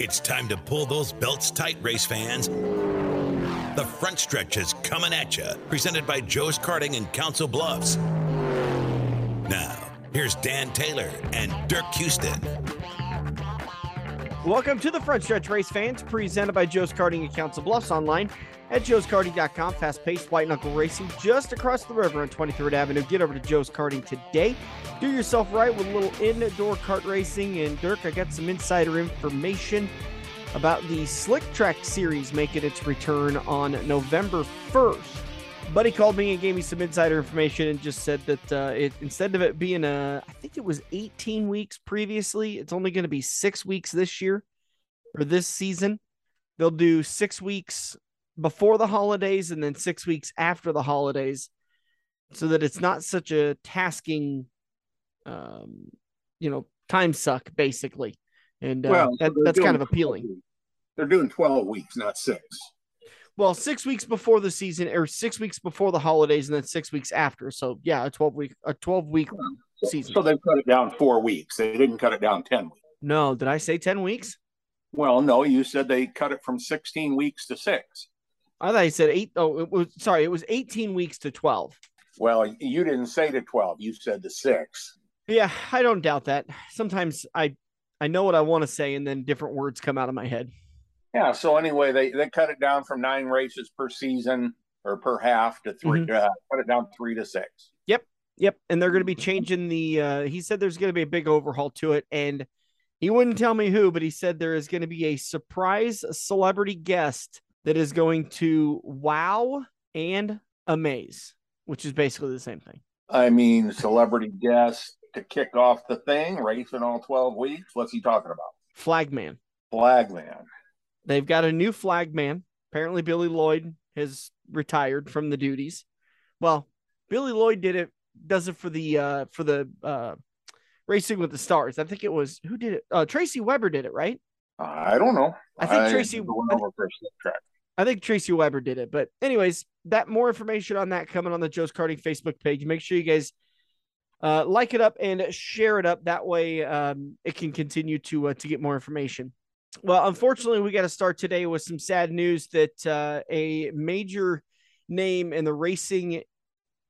It's time to pull those belts tight, race fans. The front stretch is coming at you, presented by Joe's Karting in Council Bluffs. Now, here's Dan Taylor and Dirk Houston. Welcome to the front stretch, race fans, presented by Joe's Karting in Council Bluffs online at joeskarting.com. Fast paced white knuckle racing just across the river on 23rd Avenue. Get over to Joe's Karting today. Do yourself right with a little indoor kart racing. And Dirk, I got some insider information about the Slick Track series making its return on November 1st. Buddy called me and gave me some insider information and just said that uh, it instead of it being a, I think it was 18 weeks previously, it's only going to be six weeks this year or this season. They'll do six weeks before the holidays and then six weeks after the holidays so that it's not such a tasking um you know time suck basically and uh, Well, that, that's kind of appealing 12. They're doing 12 weeks, not six. well six weeks before the season or six weeks before the holidays and then six weeks after so yeah a 12 week a 12 week So, season so they cut it down four weeks. They didn't cut it down 10 weeks. no did i say 10 weeks Well, no, you said they cut it from 16 weeks to six. I thought i said eight oh it was sorry it was 18 weeks to 12 Well, you didn't say to 12. You said to six. yeah i don't doubt that sometimes i i know what i want to say and then different words come out of my head Yeah. So anyway, they, they cut it down from nine races per season or per half to 3 Mm-hmm. uh, cut it down three to six. Yep, Yep. and they're going to be changing the. Uh, he said there's going to be a big overhaul to it, and he wouldn't tell me who, but he said there is going to be a surprise celebrity guest that is going to wow and amaze, which is basically the same thing. I mean, celebrity guest to kick off the thing, racing all 12 weeks. What's he talking about? Flagman. Flagman. They've got a new flagman. Apparently, Billy Lloyd has retired from the duties. Well, Billy Lloyd did it. Does it for the uh for the uh racing with the stars. I think it was who did it? Uh Tracy Weber did it, right? I don't know. I think Tracy- never went over for a Slick Track. I think Tracy Weber did it. But anyways, that more information on that coming on the Joe's Karting Facebook page. Make sure you guys uh, like it up and share it up. That way, um, it can continue to uh, to get more information. Well, unfortunately, we got to start today with some sad news that uh, a major name in the racing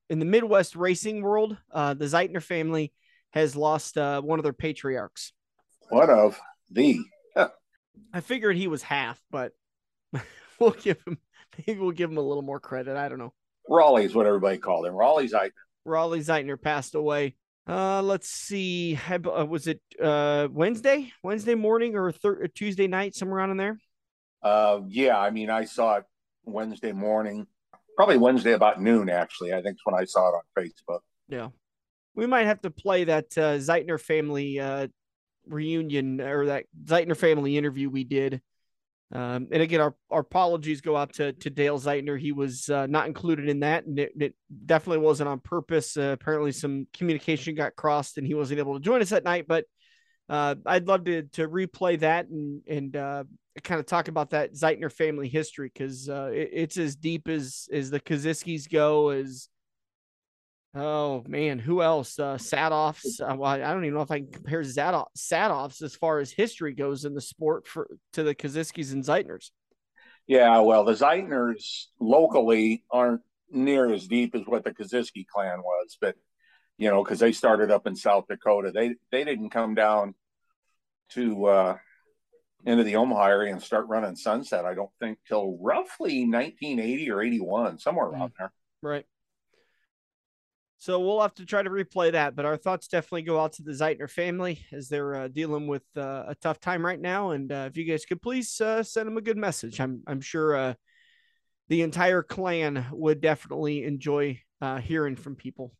in the Midwest racing world, uh, the Zeitner family, has lost uh, one of their patriarchs. What of the? I figured he was half, but we'll give him maybe we'll give him a little more credit. I don't know. Raleigh is what everybody called him. Raleigh Zeitner. Raleigh Zeitner passed away. Uh, let's see. Uh, Was it uh, Wednesday, Wednesday morning, or, thir- or Tuesday night, somewhere around in there? uh yeah, I mean I saw it Wednesday morning. Probably Wednesday about noon actually. I think is when I saw it on Facebook. Yeah, we might have to play that uh, Zeitner family uh, reunion or that Zeitner family interview we did. Um, and again, our, our apologies go out to, to Dale Zeitner. He was uh, not included in that, and it, it definitely wasn't on purpose. Uh, apparently, some communication got crossed, and he wasn't able to join us that night. But uh, I'd love to to replay that and and uh, kind of talk about that Zeitner family history because uh, it, it's as deep as as the Kosiskis go. As oh man, who else? Uh, Sadoffs. Uh, well, I don't even know if I can compare Zadoff, Sadoffs as far as history goes in the sport for to the Kosiskis and Zeitners. Yeah, well the Zeitners locally aren't near as deep as what the Kosiski clan was, but you know, because they started up in South Dakota. They they didn't come down to uh into the Omaha area and start running sunset, I don't think, till roughly 1980 or 81, somewhere around there. Right. So we'll have to try to replay that, but our thoughts definitely go out to the Zeitner family as they're uh, dealing with uh, a tough time right now. And uh, if you guys could please uh, send them a good message, I'm I'm sure uh, the entire clan would definitely enjoy uh, hearing from people.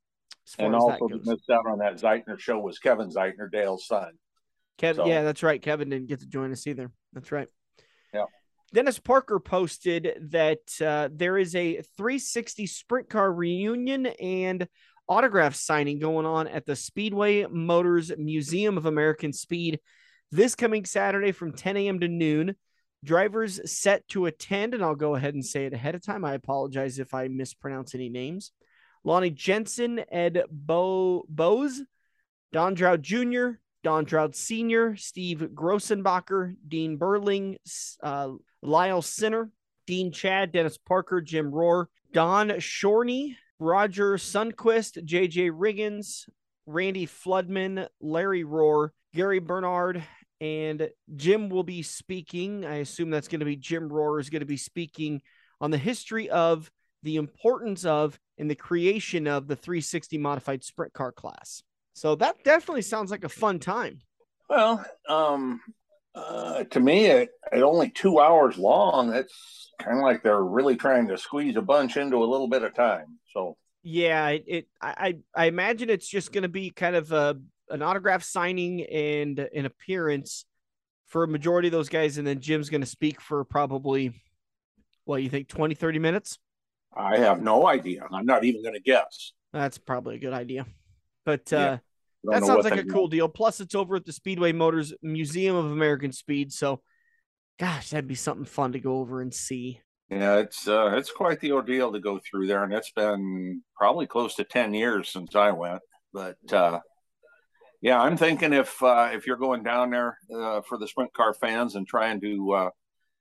And also missed out on that Zeitner show was Kevin Zeitner, Dale's son. Kevin, So- yeah, that's right. Kevin didn't get to join us either. That's right. Yeah. Dennis Parker posted that uh, there is a 360 sprint car reunion and autograph signing going on at the Speedway Motors Museum of American Speed this coming Saturday from 10 a.m. to noon. Drivers set to attend, and I'll go ahead and say it ahead of time. I apologize if I mispronounce any names. Lonnie Jensen, Ed Bo- Bose, Don Droud Jr., Don Droud Sr., Steve Grossenbacher, Dean Burling, uh, Lyle Sinner, Dean Chad, Dennis Parker, Jim Rohr, Don Shorney, Roger Sunquist, JJ Riggins, Randy Floodman, Larry Rohr, Gary Bernard, and Jim will be speaking. I assume that's going to be Jim Rohr is going to be speaking on the history of the importance of and the creation of the 360 modified sprint car class. So that definitely sounds like a fun time. Well, um, uh, to me, at, at only two hours long, it's kind of like they're really trying to squeeze a bunch into a little bit of time. So yeah, it, it I I imagine it's just going to be kind of a an autograph signing and an appearance for a majority of those guys, and then Jim's going to speak for probably what you think 20 30 minutes? I have no idea. I'm not even going to guess. That's probably a good idea. But uh that sounds like a cool deal plus it's over at the speedway motors museum of american speed so gosh that'd be something fun to go over and see yeah it's uh it's quite the ordeal to go through there and it's been probably close to 10 years since i went but uh yeah i'm thinking if uh if you're going down there uh for the sprint car fans and trying to uh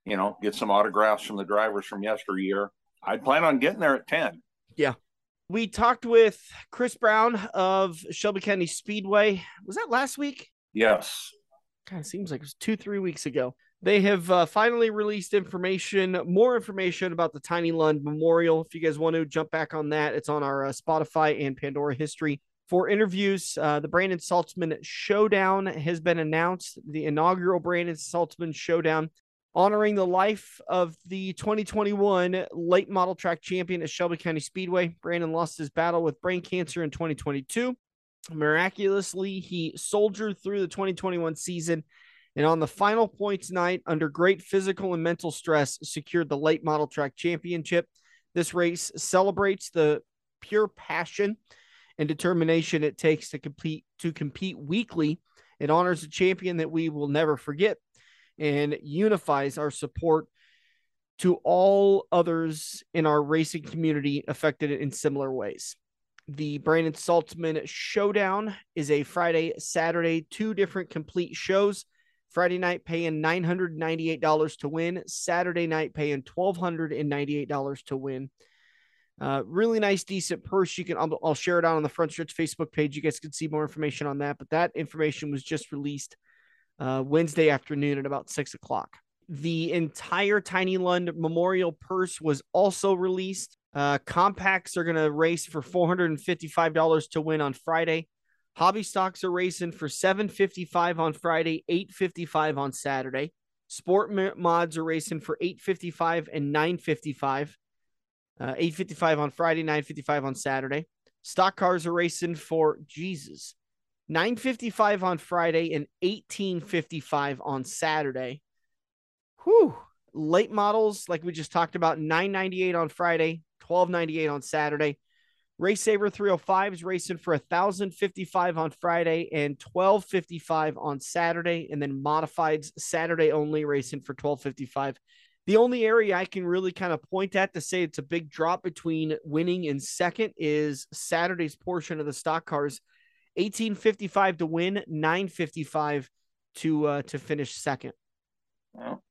you know, get some autographs from the drivers from yesteryear. I'd plan on getting there at 10. Yeah. We talked with Chris Brown of Shelby County Speedway. Was that last week? Yes. Kind of seems like it was two, three weeks ago. They have uh, finally released information, more information about the Tiny Lund Memorial. If you guys want to jump back on that, it's on our uh, Spotify and Pandora history. For interviews, uh, the Brandon Saltzman Showdown has been announced. The inaugural Brandon Saltzman Showdown honoring the life of the 2021 late model track champion at Shelby County Speedway. Brandon lost his battle with brain cancer in 2022. Miraculously, he soldiered through the 2021 season and on the final points night, under great physical and mental stress, secured the late model track championship. This race celebrates the pure passion and determination it takes to compete to compete weekly. It honors a champion that we will never forget and unifies our support to all others in our racing community affected in similar ways. The Brandon Saltzman Showdown is a Friday, Saturday, two different complete shows. Friday night paying $998 to win, Saturday night paying $1,298 to win. Uh, really nice, decent purse. You can, I'll, I'll, share it out on the Front Stretch Facebook page. You guys can see more information on that. But that information was just released uh, Wednesday afternoon at about six o'clock. The entire Tiny Lund Memorial Purse was also released. Uh, compacts are going to race for $455 to win on Friday. Hobby stocks are racing for 755 on Friday, 855 on Saturday. Sport mods are racing for 855 and 955. Uh, 855 on Friday, 955 on Saturday. Stock cars are racing for Jesus 955 on Friday and 1855 on Saturday. Whew. Late models, like we just talked about, 998 on Friday, 1298 on Saturday. Race Saver 305 is racing for 1055 on Friday and 1255 on Saturday, and then modified Saturday only racing for 1255. The only area I can really kind of point at to say it's a big drop between winning and second is Saturday's portion of the stock cars 1855 to win, 955 to uh, to finish second. Well,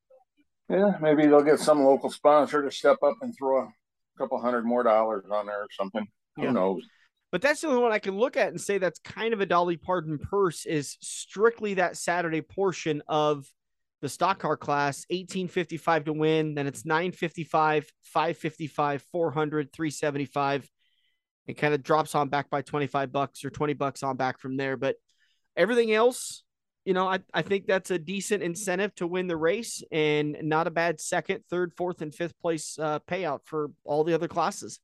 yeah, maybe they'll get some local sponsor to step up and throw a couple hundred more dollars on there or something. Who yeah. knows? But that's the only one I can look at and say that's kind of a Dolly Parton purse is strictly that Saturday portion of the stock car class 1855 to win then it's 955 555 400 375 it kind of drops on back by 25 bucks or 20 bucks on back from there. But everything else, you know, I, I think that's a decent incentive to win the race and not a bad second, third, fourth, and fifth place uh, payout for all the other classes.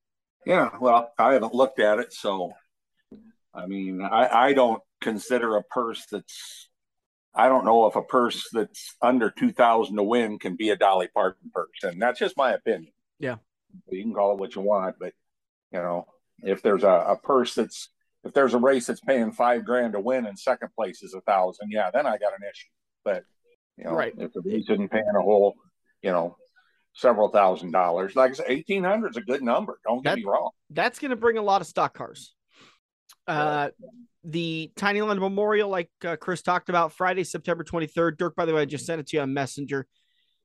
Yeah, well, I haven't looked at it. So, I mean, I, I don't consider a purse that's, I don't know if a purse that's under 2000 to win can be a Dolly Parton purse. And that's just my opinion. Yeah. You can call it what you want, but, you know, if there's a, a purse that's if there's a race that's paying five grand to win and second place is a thousand, yeah, then I got an issue. But you know, right. if the race isn't paying a whole, you know, several thousand dollars, like I said, eighteen hundred is a good number. Don't get that, me wrong. That's going to bring a lot of stock cars. Uh, the Tiny Lund Memorial, like uh, Chris talked about, Friday, September 23rd. Dirk, by the way, I just sent it to you on Messenger.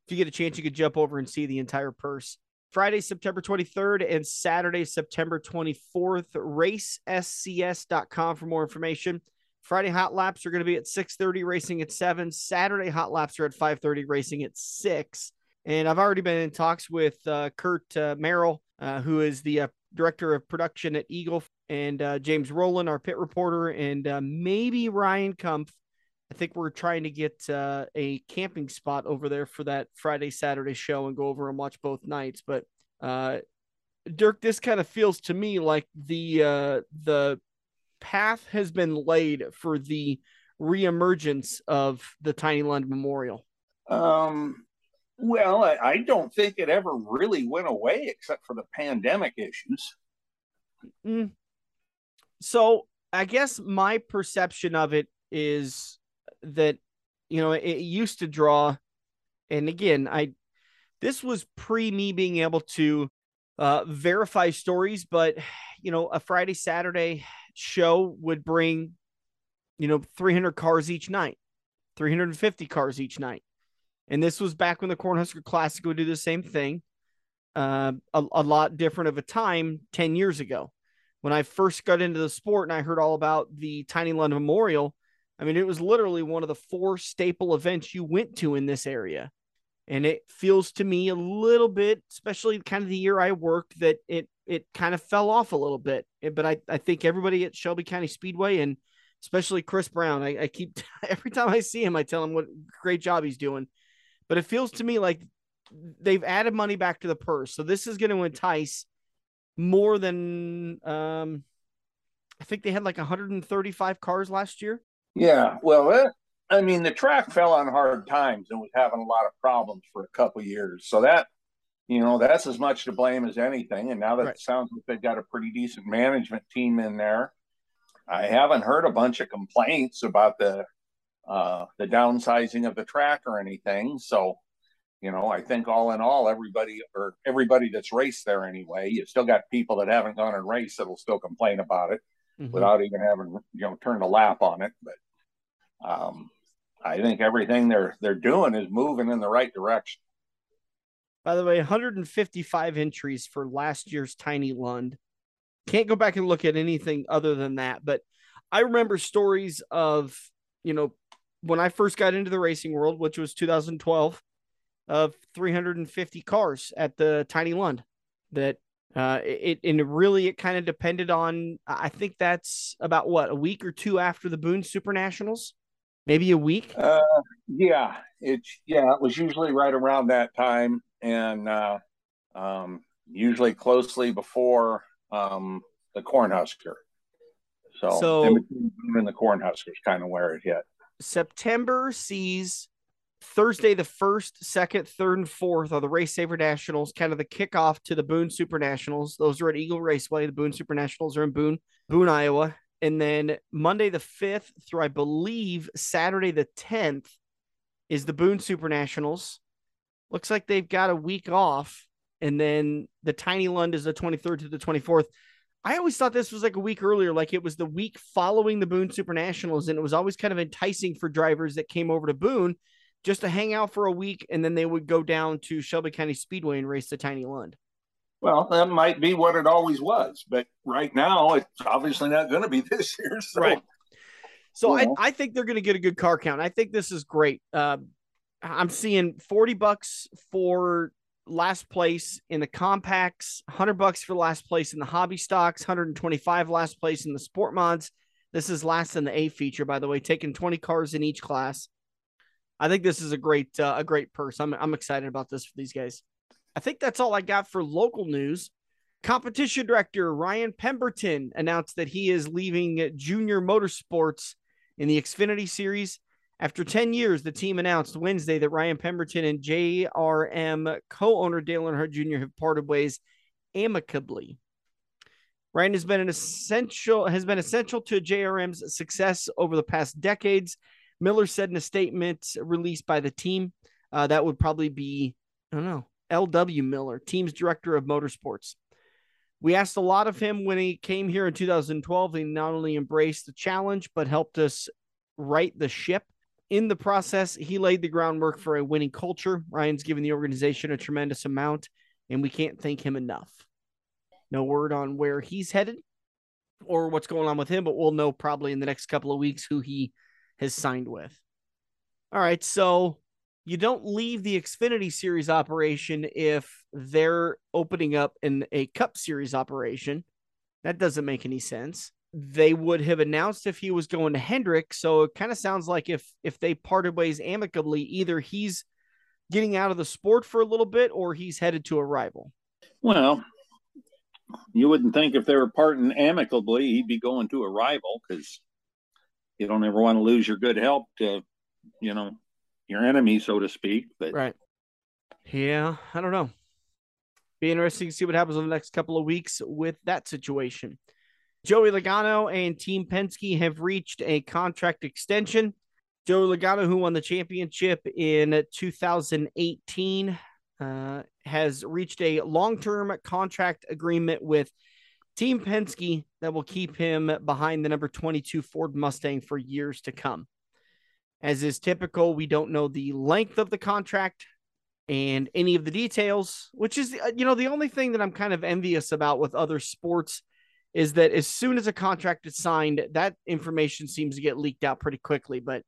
If you get a chance, you could jump over and see the entire purse. Friday, September 23rd and Saturday, September 24th. RaceSCS.com for more information. Friday hot laps are going to be at 6:30, racing at 7. Saturday hot laps are at 5:30, racing at 6. And I've already been in talks with uh, Kurt uh, Merrill, uh, who is the uh, director of production at Eagle, and uh, James Rowland, our pit reporter, and uh, maybe Ryan Kumpf. I think we're trying to get uh, a camping spot over there for that Friday, Saturday show and go over and watch both nights. But uh, Dirk, this kind of feels to me like the uh, the path has been laid for the reemergence of the Tiny Lund Memorial. Um, well, I, I don't think it ever really went away except for the pandemic issues. Mm. So I guess my perception of it is that you know it used to draw, and again, I this was pre me being able to uh, verify stories, but you know, a Friday Saturday show would bring you know 300 cars each night, 350 cars each night. And this was back when the Cornhusker Classic would do the same thing. Uh, a, a lot different of a time 10 years ago. When I first got into the sport and I heard all about the Tiny Lund Memorial, I mean, it was literally one of the four staple events you went to in this area. And it feels to me a little bit, especially kind of the year I worked, that it it kind of fell off a little bit. But I, I think everybody at Shelby County Speedway and especially Chris Brown, I, I keep every time I see him, I tell him what great job he's doing but it feels to me like they've added money back to the purse. So this is going to entice more than um I think they had like 135 cars last year. Yeah, well, it, I mean, the track fell on hard times and was having a lot of problems for a couple years. So that, you know, that's as much to blame as anything. And now that right. it sounds like they've got a pretty decent management team in there, I haven't heard a bunch of complaints about the uh, the downsizing of the track or anything. So, you know, I think all in all, everybody or everybody that's raced there anyway, you still got people that haven't gone and raced that'll still complain about it mm-hmm. without even having you know turned a lap on it. But um, I think everything they're they're doing is moving in the right direction. By the way, 155 entries for last year's Tiny Lund. Can't go back and look at anything other than that, but I remember stories of you know when I first got into the racing world, which was 2012, of 350 cars at the Tiny Lund. That uh, it and really it kind of depended on. I think that's about what a week or two after the Boone Super Nationals, maybe a week. Uh, yeah, it's yeah, it was usually right around that time, and uh, um, usually closely before um, the Cornhusker. So, so in between the Cornhuskers, kind of where it hit. September sees Thursday, the first, second, third, and fourth are the Race Saver Nationals, kind of the kickoff to the Boone Super Nationals. Those are at Eagle Raceway. The Boone Super Nationals are in Boone, Boone, Iowa. And then Monday, the 5th, through I believe Saturday, the 10th, is the Boone Super Nationals. Looks like they've got a week off. And then the Tiny Lund is the 23rd to the 24th. I always thought this was like a week earlier, like it was the week following the Boone Super Nationals, and it was always kind of enticing for drivers that came over to Boone just to hang out for a week, and then they would go down to Shelby County Speedway and race the Tiny Lund. Well, that might be what it always was, but right now it's obviously not going to be this year. So. Right. So I, I think they're going to get a good car count. I think this is great. Uh, I'm seeing 40 bucks for last place in the compacts, 100 bucks for last place in the hobby stocks, 125 last place in the sport mods. This is last in the A feature, by the way, taking 20 cars in each class. I think this is a great uh, a great purse. I'm I'm excited about this for these guys. I think that's all I got for local news. Competition director Ryan Pemberton announced that he is leaving Junior Motorsports in the Xfinity Series after 10 years, the team announced Wednesday that Ryan Pemberton and JRM co owner Dale Earnhardt Jr. have parted ways amicably. Ryan has been an essential has been essential to JRM's success over the past decades. Miller said in a statement released by the team, uh, that would probably be I don't know L.W. Miller, team's director of motorsports. We asked a lot of him when he came here in 2012. He not only embraced the challenge, but helped us right the ship. In the process, he laid the groundwork for a winning culture. Ryan's given the organization a tremendous amount, and we can't thank him enough. No word on where he's headed or what's going on with him, but we'll know probably in the next couple of weeks who he has signed with. All right, so you don't leave the Xfinity Series operation if they're opening up in a Cup Series operation. That doesn't make any sense. They would have announced if he was going to Hendrick, so it kind of sounds like if if they parted ways amicably, either he's getting out of the sport for a little bit or he's headed to a rival. Well, you wouldn't think if they were parting amicably, he'd be going to a rival because you don't ever want to lose your good help to, you know, your enemy, so to speak. But right, yeah, I don't know. Be interesting to see what happens in the next couple of weeks with that situation. Joey Logano and Team Penske have reached a contract extension. Joey Logano, who won the championship in 2018, uh, has reached a long term contract agreement with Team Penske that will keep him behind the number 22 Ford Mustang for years to come. As is typical, we don't know the length of the contract and any of the details, which is, uh, you know, the only thing that I'm kind of envious about with other sports is that as soon as a contract is signed, that information seems to get leaked out pretty quickly. But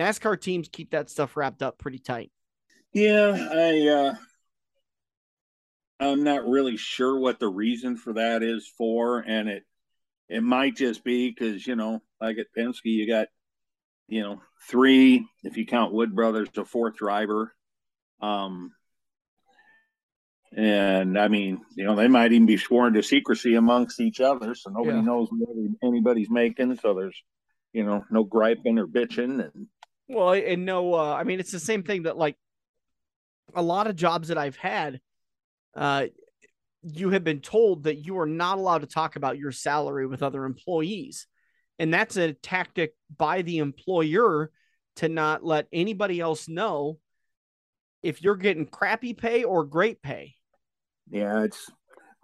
NASCAR teams keep that stuff wrapped up pretty tight. Yeah, I uh, I'm not really sure what the reason for that is for, and it it might just be because you know, like at Penske, you got you know three if you count Wood Brothers, a fourth driver. Um, and I mean, you know, they might even be sworn to secrecy amongst each other, so nobody yeah. knows what anybody's making. So there's, you know, no griping or bitching, and well, and no, uh, I mean, it's the same thing that like a lot of jobs that I've had uh, you have been told that you are not allowed to talk about your salary with other employees. And that's a tactic by the employer to not let anybody else know if you're getting crappy pay or great pay. Yeah, it's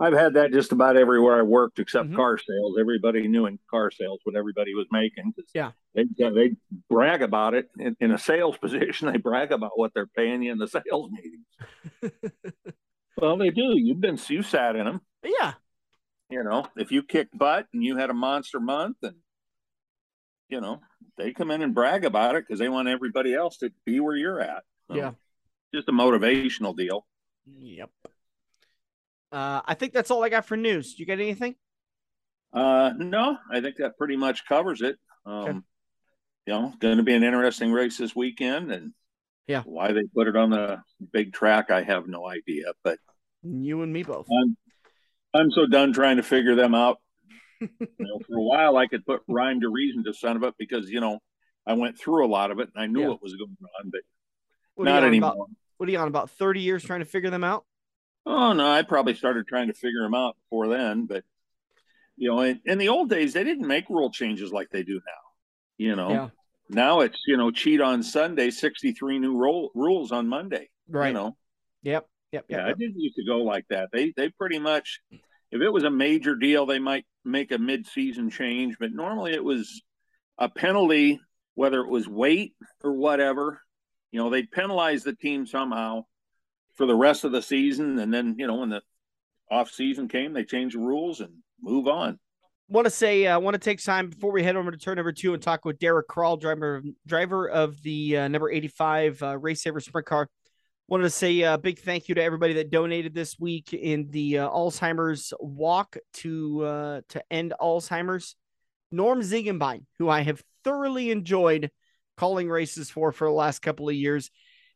I've had that just about everywhere I worked except mm-hmm. car sales. Everybody knew in car sales what everybody was making. Yeah, they they brag about it in, in, a sales position. They brag about what they're paying you in the sales meetings. Well, they do. You've been you sat in them. Yeah. You know, if you kick butt and you had a monster month, and you know they come in and brag about it because they want everybody else to be where you're at. So, yeah. Just a motivational deal. Yep. Uh, I think that's all I got for news. You got anything? Uh, no, I think that pretty much covers it. Um, okay. You know, going to be an interesting race this weekend, and yeah, why they put it on the big track, I have no idea. But you and me both. I'm, I'm so done trying to figure them out. you know, for a while, I could put rhyme to reason to some of it because you know I went through a lot of it and I knew yeah. what was going on, but what not anymore. About, what are you on about? Thirty years trying to figure them out? Oh no, I probably started trying to figure them out before then, but you know, in, in the old days, they didn't make rule changes like they do now. You know, yeah. Now it's you know cheat on Sunday, sixty three new role, rules on Monday. Right. You know. Yep. Yep. Yeah, yep. I didn't used to go like that. They they pretty much, if it was a major deal, they might make a mid season change, but normally it was a penalty, whether it was weight or whatever. You know, they'd penalize the team somehow for the rest of the season, and then you know when the off season came, they change the rules and move on want to say I uh, want to take time before we head over to turn number two and talk with Derek Kral, driver driver of the uh, number eighty five uh, Race Saver Sprint Car. Wanted to say a big thank you to everybody that donated this week in the uh, Alzheimer's walk to uh, to end Alzheimer's. Norm Ziegenbein, who I have thoroughly enjoyed calling races for for the last couple of years,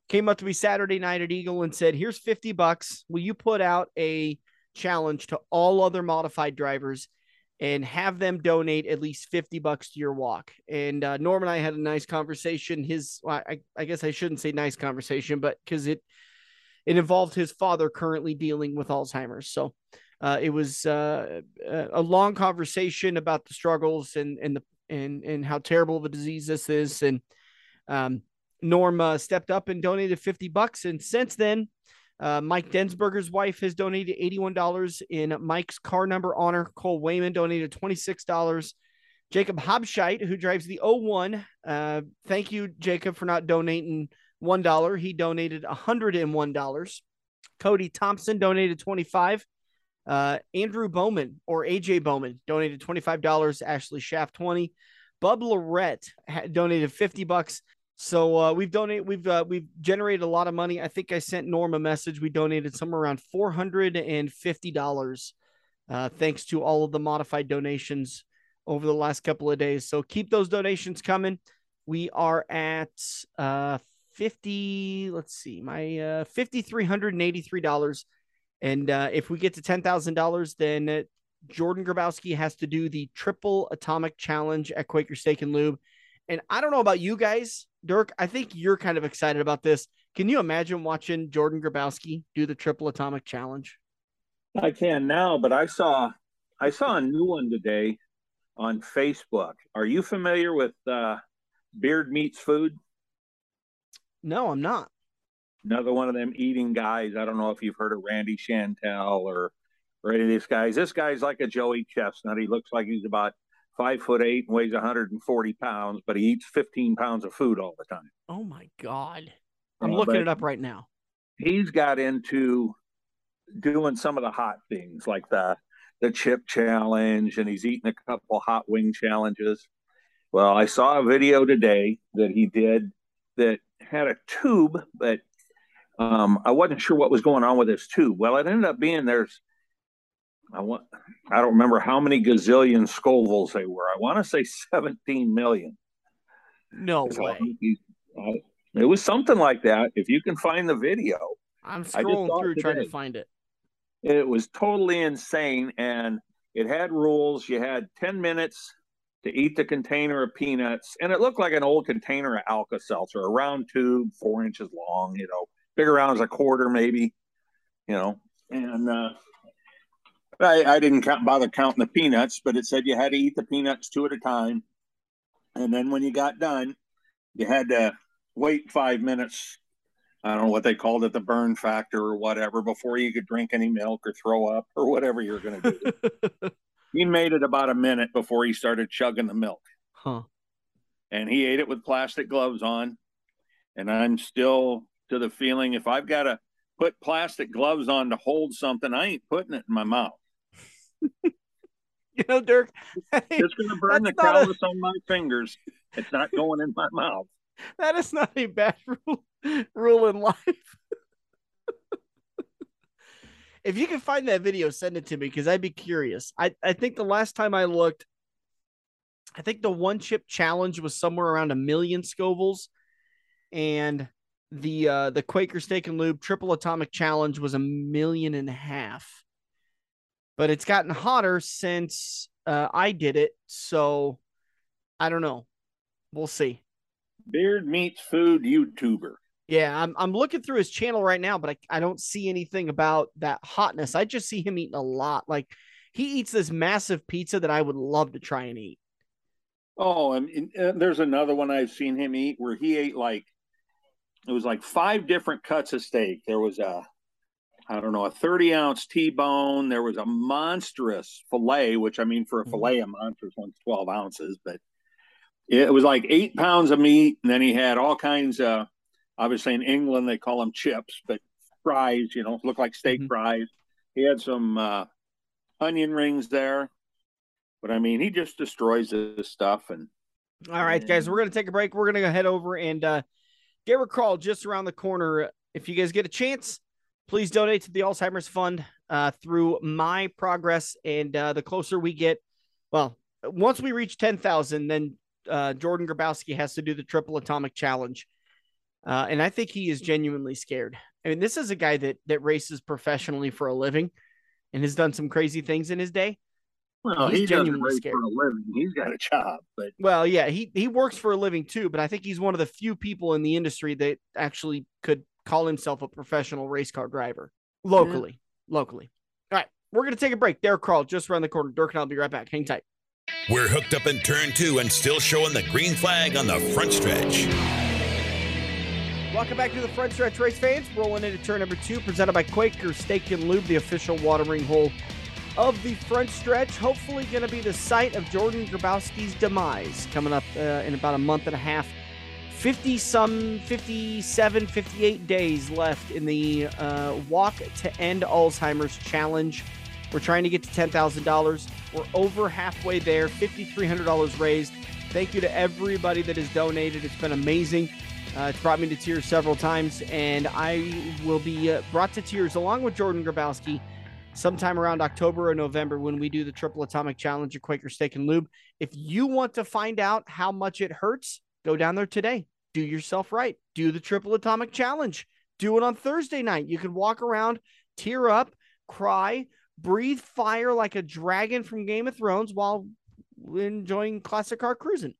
came up to me Saturday night at Eagle and said, "Here's fifty bucks. Will you put out a challenge to all other modified drivers?" And have them donate at least 50 bucks to your walk. And uh, Norm and I had a nice conversation. His, well, I, I guess I shouldn't say nice conversation, but because it, it involved his father currently dealing with Alzheimer's. So uh, it was uh, a long conversation about the struggles and, and the, and, and how terrible of a disease this is. And um, Norm uh, stepped up and donated 50 bucks. And since then, Uh, Mike Densberger's wife has donated $81 in Mike's car number honor. Cole Wayman donated $26. Jacob Hobscheit, who drives the 01. Uh, thank you, Jacob, for not donating $1. He donated $101. Cody Thompson donated 25 uh, Andrew Bowman or AJ Bowman donated $25. Ashley Shaft 20. Bub Lorette donated 50 bucks. So uh, we've donated, we've uh, we've generated a lot of money. I think I sent Norm a message. We donated somewhere around four hundred and fifty dollars, uh, thanks to all of the modified donations over the last couple of days. So keep those donations coming. We are at uh, fifty. Let's see, my uh, fifty three hundred and eighty three dollars. And uh, if we get to ten thousand dollars, then Jordan Grabowski has to do the triple atomic challenge at Quaker Steak and Lube. And I don't know about you guys, Dirk. I think you're kind of excited about this. Can you imagine watching Jordan Grabowski do the triple atomic challenge? I can now, but I saw I saw a new one today on Facebook. Are you familiar with uh, Beard Meats Food? No, I'm not. Another one of them eating guys. I don't know if you've heard of Randy Santel or or any of these guys. This guy's like a Joey Chestnut. He looks like he's about five foot eight and weighs 140 pounds, but he eats 15 pounds of food all the time. Oh my God. I'm uh, looking it up right now. He's got into doing some of the hot things like the the chip challenge and he's eating a couple hot wing challenges. Well, I saw a video today that he did that had a tube, but um, I wasn't sure what was going on with this tube. Well, it ended up being there's I want I don't remember how many gazillion Scovilles they were. I want to say 17 million. No so way. Uh, it was something like that. If you can find the video, I'm scrolling through today, trying to find it. It was totally insane, and it had rules. You had 10 minutes to eat the container of peanuts, and it looked like an old container of Alka Seltzer, a round tube, four inches long. You know, big around as a quarter, maybe. You know, and uh, I, I didn't count, bother counting the peanuts, but it said you had to eat the peanuts two at a time. And then when you got done, you had to wait five minutes. I don't know what they called it, the burn factor or whatever, before you could drink any milk or throw up or whatever you're going to do. he made it about a minute before he started chugging the milk. Huh. And he ate it with plastic gloves on. And I'm still to the feeling if I've got to put plastic gloves on to hold something, I ain't putting it in my mouth. you know, Dirk, it's going to burn the callus a... on my fingers. It's not going in my mouth. That is not a bad rule, rule in life. if you can find that video, send it to me because I'd be curious. I, I think the last time I looked, I think the one chip challenge was somewhere around a million Scovilles, and the uh, the Quaker Steak and Lube Triple Atomic Challenge was a million and a half but it's gotten hotter since uh, I did it. So I don't know. We'll see. Beard Meats Food YouTuber. Yeah, I'm I'm looking through his channel right now, but I, I don't see anything about that hotness. I just see him eating a lot. Like he eats this massive pizza that I would love to try and eat. Oh, and, and there's another one I've seen him eat where he ate like it was like five different cuts of steak. There was a I don't know, a 30 ounce T bone. There was a monstrous filet, which I mean, for a mm-hmm. filet, a monstrous one's 12 ounces, but it was like eight pounds of meat. And then he had all kinds of, obviously in England, they call them chips, but fries, you know, look like steak mm-hmm. fries. He had some uh, onion rings there. But I mean, he just destroys this stuff. And all right, guys, we're going to take a break. We're going to go head over and uh, Derek Kral just around the corner. If you guys get a chance, please donate to the Alzheimer's Fund uh, through my progress. And uh, the closer we get, well, once we reach 10,000, then uh, Jordan Grabowski has to do the triple atomic challenge. Uh, and I think he is genuinely scared. I mean, this is a guy that that races professionally for a living and has done some crazy things in his day. Well, he's he genuinely scared. for a living. He's got a job, but well, yeah, he he works for a living too. But I think he's one of the few people in the industry that actually could call himself a professional race car driver locally. Yeah. Locally. All right. We're going to take a break. Derek Kral just around the corner. Dirk and I'll be right back. Hang tight. We're hooked up in turn two and still showing the green flag on the front stretch. Welcome back to the Front Stretch Race fans. Rolling into turn number two, presented by Quaker Steak and Lube, the official watering hole of the front stretch. Hopefully, going to be the site of Jordan Grabowski's demise coming up uh, in about a month and a half. 50 some, 57, 58 days left in the uh, Walk to End Alzheimer's Challenge. We're trying to get to $10,000. We're over halfway there, $5,300 raised. Thank you to everybody that has donated. It's been amazing. Uh, it's brought me to tears several times, and I will be uh, brought to tears along with Jordan Grabowski sometime around October or November when we do the Triple Atomic Challenge at Quaker Steak and Lube. If you want to find out how much it hurts, go down there today. Do yourself right. Do the Triple Atomic Challenge. Do it on Thursday night. You can walk around, tear up, cry, breathe fire like a dragon from Game of Thrones while enjoying classic car cruising.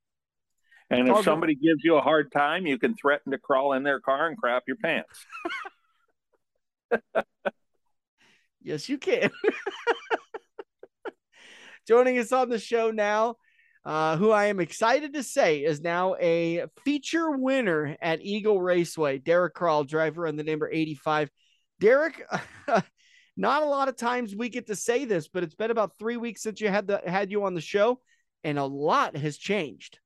And if somebody gives you a hard time, you can threaten to crawl in their car and crap your pants. yes, you can. Joining us on the show now, uh, who I am excited to say is now a feature winner at Eagle Raceway, Derek Kral, driver on the number 85. Derek, not a lot of times we get to say this, but it's been about three weeks since you had the had you on the show, and a lot has changed.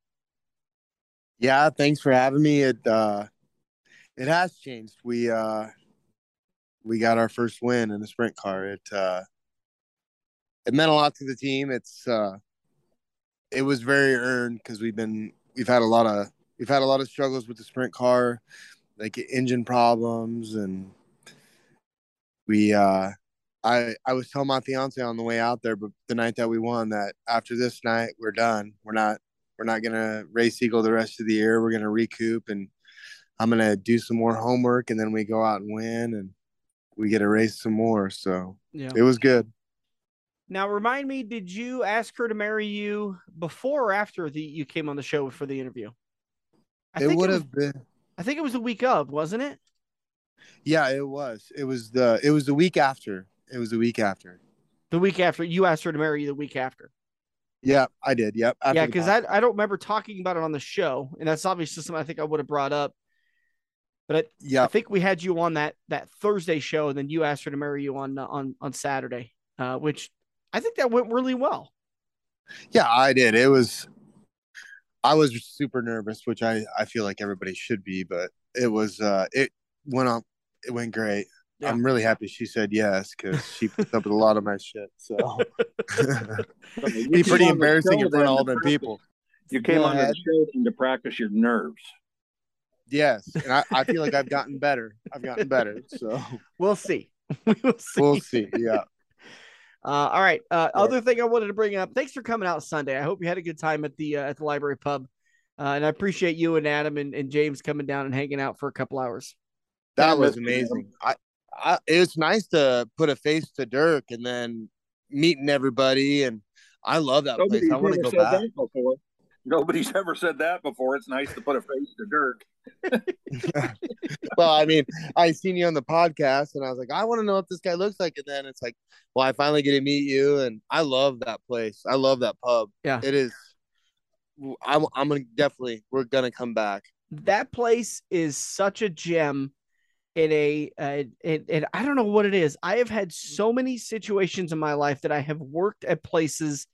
Yeah, thanks for having me. It uh it has changed. We uh we got our first win in the sprint car. It uh it meant a lot to the team. It's uh it was very earned because we've been we've had a lot of we've had a lot of struggles with the sprint car, like engine problems and we uh I I was telling my fiance on the way out there, but the night that we won that after this night we're done. We're not we're not going to race Eagle the rest of the year. We're going to recoup and I'm going to do some more homework and then we go out and win and we get to race some more. So yeah. it was good. Now, remind me, did you ask her to marry you before or after the you came on the show for the interview? I it would have been. I think it was the week of, wasn't it? Yeah, it was. It was the. It was the week after. It was the week after. The week after you asked her to marry you. The week after. Yeah, I did. Yep. yeah, because I, I don't remember talking about it on the show, and that's obviously something I think I would have brought up. But I, yeah, I think we had you on that that Thursday show, and then you asked her to marry you on on on Saturday, uh, which I think that went really well. Yeah, I did. It was. I was super nervous, which I I feel like everybody should be, but it was uh it went on it went great. Yeah. I'm really happy she said yes because she puts up with a lot of my shit. So it'd be pretty embarrassing in front of all the people. You came on the show to practice your nerves. Yes, and I, I feel like I've gotten better. I've gotten better. So we'll see. we'll see. We'll see. Yeah. Uh, all right. Uh, yeah. Other thing I wanted to bring up. Thanks for coming out Sunday. I hope you had a good time at the uh, at the library pub, uh, and I appreciate you and Adam and, and James coming down and hanging out for a couple hours. That was amazing. I, I, it was nice to put a face to Dirk and then meeting everybody. And I love that Nobody's place. I want to go back. Nobody's ever said that before. It's nice to put a face to Dirk. well, I mean, I seen you on the podcast and I was like, I want to know what this guy looks like. And then it's like, well, I finally get to meet you. And I love that place. I love that pub. Yeah. It is. I'm, I'm going to definitely, we're going to come back. That place is such a gem in a uh, and, I don't know what it is. I have had so many situations in my life that I have worked at places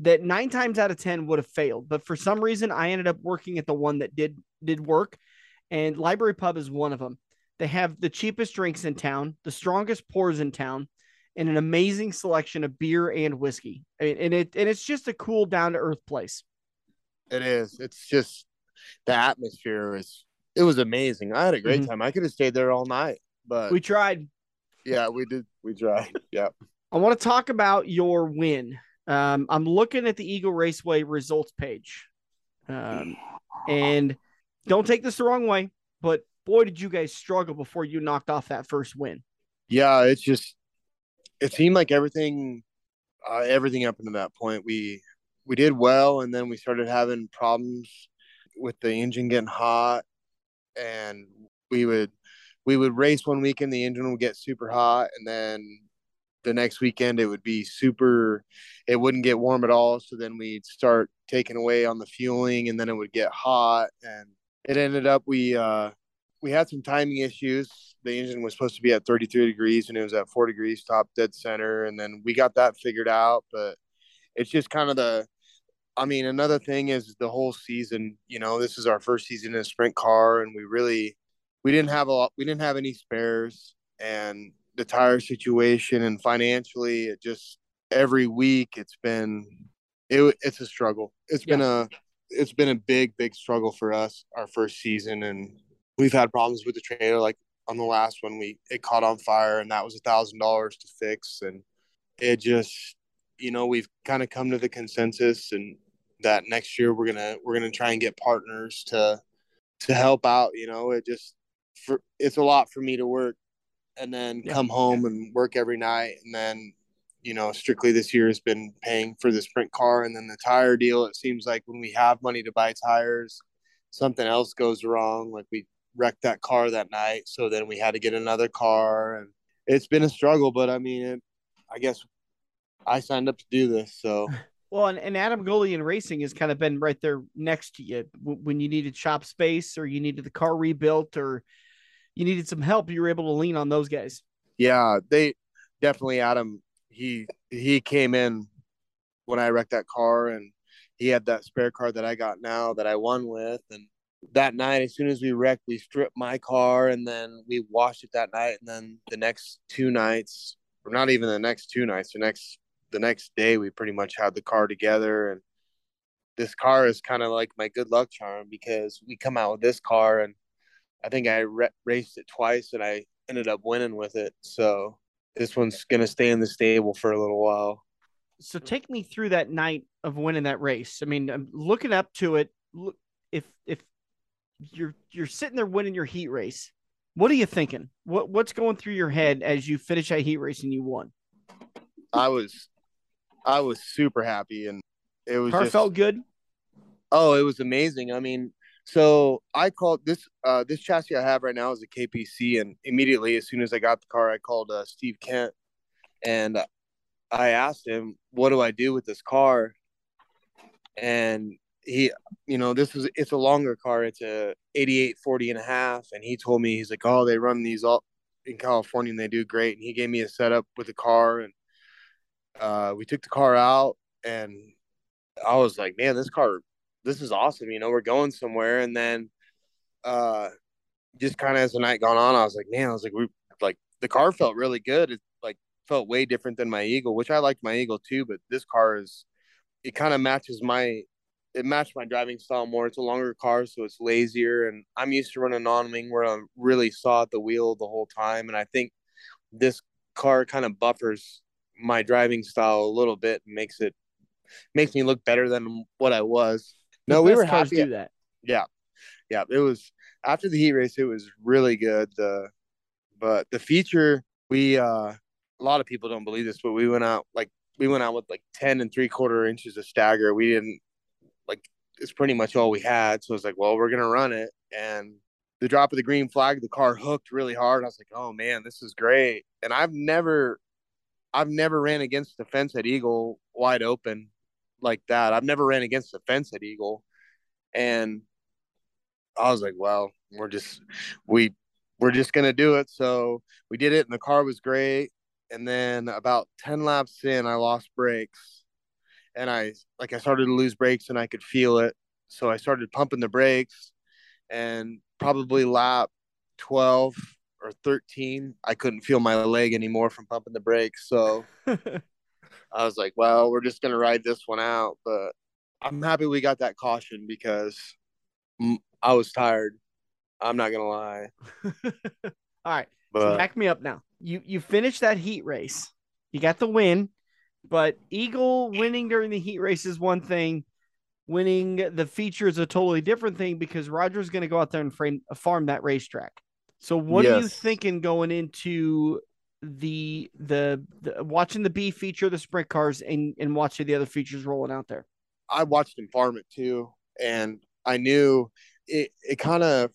that nine times out of ten would have failed, but for some reason I ended up working at the one that did did work, and Library Pub is one of them. They have the cheapest drinks in town, the strongest pours in town, and an amazing selection of beer and whiskey. I mean, and it and it's just a cool, down to earth place. It is. It's just the atmosphere is it was amazing. I had a great mm-hmm. time. I could have stayed there all night, but we tried. Yeah, we did. We tried. Yeah. I want to talk about your win. Um, I'm looking at the Eagle Raceway results page, um, and don't take this the wrong way, but boy, did you guys struggle before you knocked off that first win. Yeah, it's just it seemed like everything, uh, everything up until that point, we we did well, and then we started having problems with the engine getting hot and we would we would race one weekend the engine would get super hot and then the next weekend it would be super it wouldn't get warm at all so then we'd start taking away on the fueling and then it would get hot and it ended up we uh we had some timing issues. The engine was supposed to be at 33 degrees and it was at 4 degrees top dead center. And then we got that figured out. But it's just kind of the, I mean, another thing is the whole season, you know, this is our first season in a sprint car and we really, we didn't have a lot, we didn't have any spares and the tire situation and financially it just every week it's been it, it's a struggle. It's yeah. been a it's been a big big struggle for us our first season and we've had problems with the trailer. Like on the last one we it caught on fire and that was a thousand dollars to fix and it just you know we've kind of come to the consensus and that next year we're gonna we're gonna try and get partners to to help out you know? It just for it's a lot for me to work and then yeah. come home and work every night and then you know strictly this year has been paying for the sprint car and then the tire deal. It seems like when we have money to buy tires something else goes wrong like we wrecked that car that night so then we had to get another car and it's been a struggle but i mean it, i guess i signed up to do this so. Well and, and adam golian racing has kind of been right there next to you when you needed shop space or you needed the car rebuilt or you needed some help, you were able to lean on those guys. Yeah, they definitely Adam. He he came in when I wrecked that car, and he had that spare car that I got now that I won with. And that night, as soon as we wrecked, we stripped my car, and then we washed it that night. And then the next two nights, or not even the next two nights, the next the next day, we pretty much had the car together. And this car is kind of like my good luck charm because we come out with this car and I think I re- raced it twice and I ended up winning with it. So this one's going to stay in the stable for a little while. So take me through that night of winning that race. I mean, I'm looking up to it. Look, if if you're you're sitting there winning your heat race, what are you thinking? What what's going through your head as you finish that heat race and you won? I was I was super happy and it was car just, felt good. Oh, it was amazing. I mean, so I called this uh, this chassis I have right now is a KPC, and immediately as soon as I got the car, I called uh, Steve Kent, and I asked him, "What do I do with this car?" And he, you know, this is it's a longer car. It's a 88 40 and a half, and he told me he's like, "Oh, they run these all in California, and they do great." And he gave me a setup with the car, and uh, we took the car out, and I was like, "Man, this car this is awesome. You know, we're going somewhere. And then, uh, just kind of as the night gone on, I was like, man, I was like, we like the car felt really good. It like felt way different than my Eagle, which I liked my Eagle too. But this car is, it kind of matches my, it matched my driving style more. It's a longer car, so it's lazier. And I'm used to running on wing where I'm really saw at the wheel the whole time. And I think this car kind of buffers my driving style a little bit and makes it makes me look better than what I was. No, we were happy. To do that. Yeah, yeah. It was after the heat race. It was really good. The but the feature we uh a lot of people don't believe this, but we went out like we went out with like ten and three quarter inches of stagger. We didn't like it's pretty much all we had. So I was like, well, we're gonna run it. And the drop of the green flag, the car hooked really hard. I was like, oh man, this is great. And I've never I've never ran against the fence at Eagle wide open like that. I've never ran against the fence at Eagle, and I was like, well, we're just we we're just gonna do it. So we did it, and the car was great. And then about ten laps in, I lost brakes, and I like I started to lose brakes, and I could feel it. So I started pumping the brakes, and probably lap twelve or 13 i couldn't feel my leg anymore from pumping the brakes so I was like, well, we're just gonna ride this one out. But I'm happy we got that caution because I was tired. I'm not gonna lie. All right, but, so back me up now. You you finished that heat race. You got the win, but Eagle winning during the heat race is one thing. Winning the feature is a totally different thing because Roger's going to go out there and frame, farm that racetrack. So, what yes. are you thinking going into the, the the watching the B feature, the sprint cars, and and watching the other features rolling out there. I watched it too, and I knew it. It kind of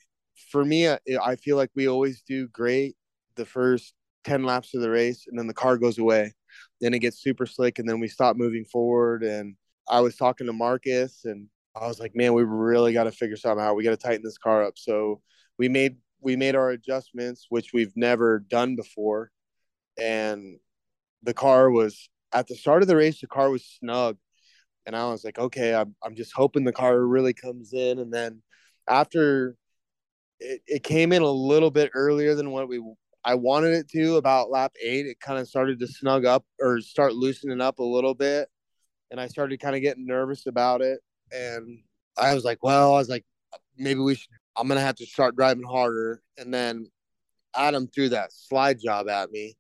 for me, uh, I feel like we always do great the first ten laps of the race, and then the car goes away. Then it gets super slick, and then we stop moving forward. And I was talking to Marcus, and I was like, "Man, we really got to figure something out. We got to tighten this car up." So we made we made our adjustments, which we've never done before, and the car was at the start of the race. The car was snug, and I was like, okay, I'm I'm just hoping the car really comes in, and then after it, it came in a little bit earlier than what we I wanted it to about lap eight. It kind of started to snug up or start loosening up a little bit. And I started kind of getting nervous about it. And I was like, well, I was like, maybe we should, I'm to have to start driving harder. And then Adam threw that slide job at me.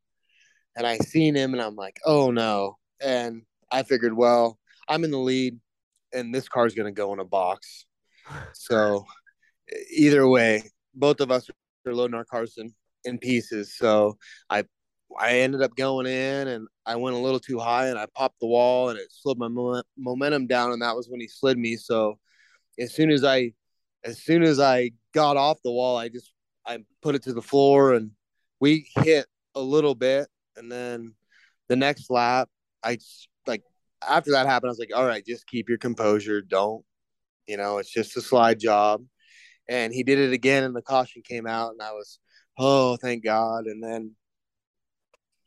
And I seen him and I'm like, oh no. And I figured, well, I'm in the lead and this car's going to go in a box. So either way, both of us are loading our cars in, in pieces. So I I ended up going in and I went a little too high and I popped the wall and it slowed my mo- momentum down and that was when he slid me. So as soon as I as soon as I got off the wall, I just I put it to the floor and we hit a little bit and then the next lap I like after that happened I was like all right just keep your composure. Don't you know it's just a slide job. And he did it again and the caution came out and i was oh thank god. And then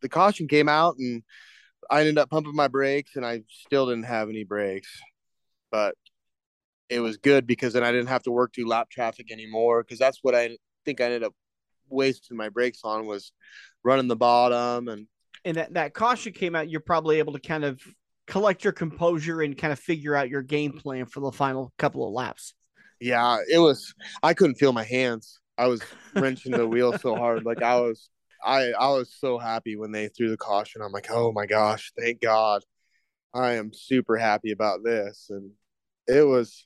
the caution came out and i ended up pumping my brakes and i still didn't have any brakes. But it was good because then i didn't have to work through lap traffic anymore because that's what i think i ended up wasting my brakes on was running the bottom and and that, that caution came out you're probably able to kind of collect your composure and kind of figure out your game plan for the final couple of laps yeah, it was. I couldn't feel my hands. I was wrenching the wheel so hard. Like I was, I I was so happy when they threw the caution. I'm like, oh my gosh, thank God. I am super happy about this, and it was,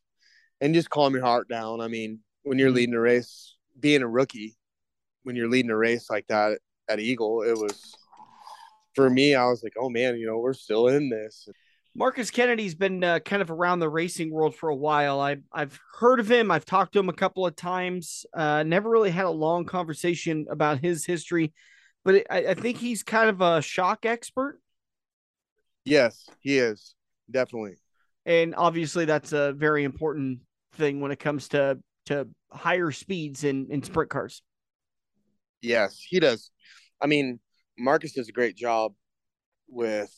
and just calm your heart down. I mean, when you're mm-hmm. leading a race, being a rookie, when you're leading a race like that at Eagle, it was for me. I was like, oh man, you know, we're still in this. Marcus Kennedy's been uh, kind of around the racing world for a while. I, I've heard of him. I've talked to him a couple of times. Uh, never really had a long conversation about his history, but it, I, I think he's kind of a shock expert. Yes, he is definitely. And obviously, that's a very important thing when it comes to to higher speeds in in sprint cars. Yes, he does. I mean, Marcus does a great job with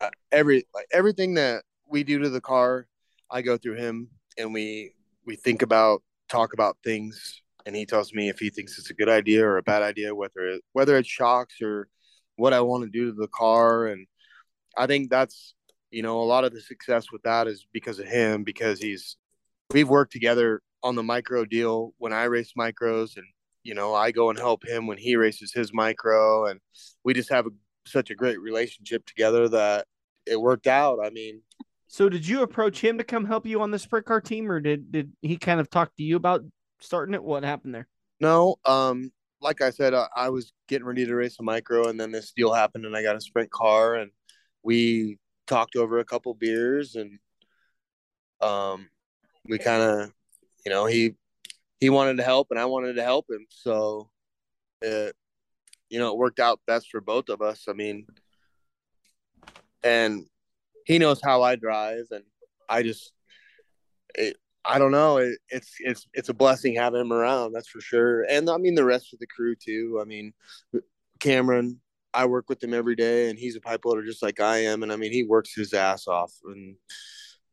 uh, every like everything that we do to the car, I go through him and we we think about talk about things and he tells me if he thinks it's a good idea or a bad idea whether it whether it shocks or what I want to do to the car and I think that's you know a lot of the success with that is because of him because he's we've worked together on the micro deal when I race micros and you know I go and help him when he races his micro and we just have a such a great relationship together that it worked out. I mean, so did you approach him to come help you on the sprint car team, or did did he kind of talk to you about starting it? What happened there? No, um, like I said, I, I was getting ready to race a micro, and then this deal happened, and I got a sprint car, and we talked over a couple beers, and um, we kind of, you know, he he wanted to help, and I wanted to help him, so it you know, it worked out best for both of us. I mean, and he knows how I drive, and I just, it, I don't know. It, it's it's it's a blessing having him around. That's for sure. And I mean the rest of the crew too. I mean, Cameron, I work with him every day, and he's a pipe loader just like I am. And I mean, he works his ass off. And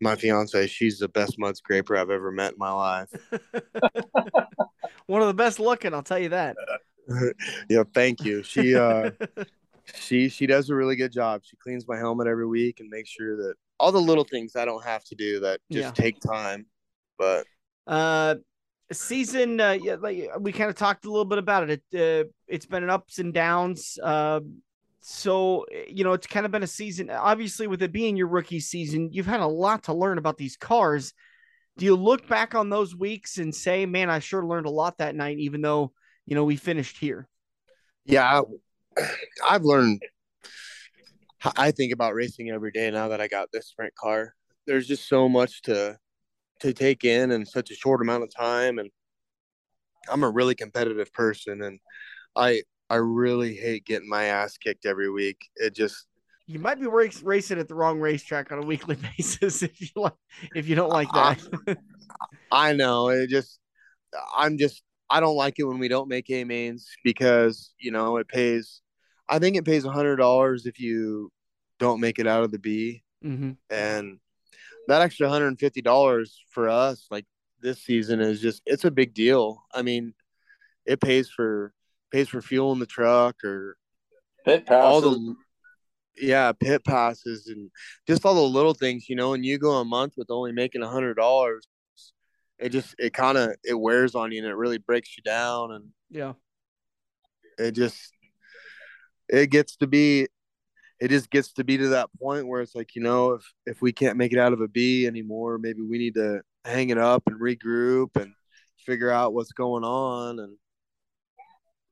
my fiance, she's the best mud scraper I've ever met in my life. One of the best looking, I'll tell you that. yeah, thank you. She uh she she does a really good job. She cleans my helmet every week and makes sure that all the little things I don't have to do that just yeah. take time. But uh season uh yeah, like we kind of talked a little bit about it. It uh, it's been an ups and downs. Uh so eh, you know it's kind of been a season obviously with it being your rookie season you've had a lot to learn about these cars do you look back on those weeks and say man i sure learned a lot that night even though you know, we finished here. Yeah, I've learned. I think about racing every day now that I got this sprint car. There's just so much to to take in in such a short amount of time, and I'm a really competitive person, and I I really hate getting my ass kicked every week. It just you might be race, racing at the wrong racetrack on a weekly basis if you like if you don't like that. I, I know it just I'm just I don't like it when we don't make A mains because you know it pays. I think it pays a hundred dollars if you don't make it out of the B, Mm-hmm. and that extra hundred and fifty dollars for us, like this season, is just it's a big deal. I mean, it pays for pays for fuel in the truck or Pit all passes. the yeah pit passes and just all the little things you know and you go a month with only making a hundred dollars it just it kind of it wears on you and it really breaks you down and Yeah. it just it gets to be it just gets to be to that point where it's like you know if if we can't make it out of a b anymore maybe we need to hang it up and regroup and figure out what's going on and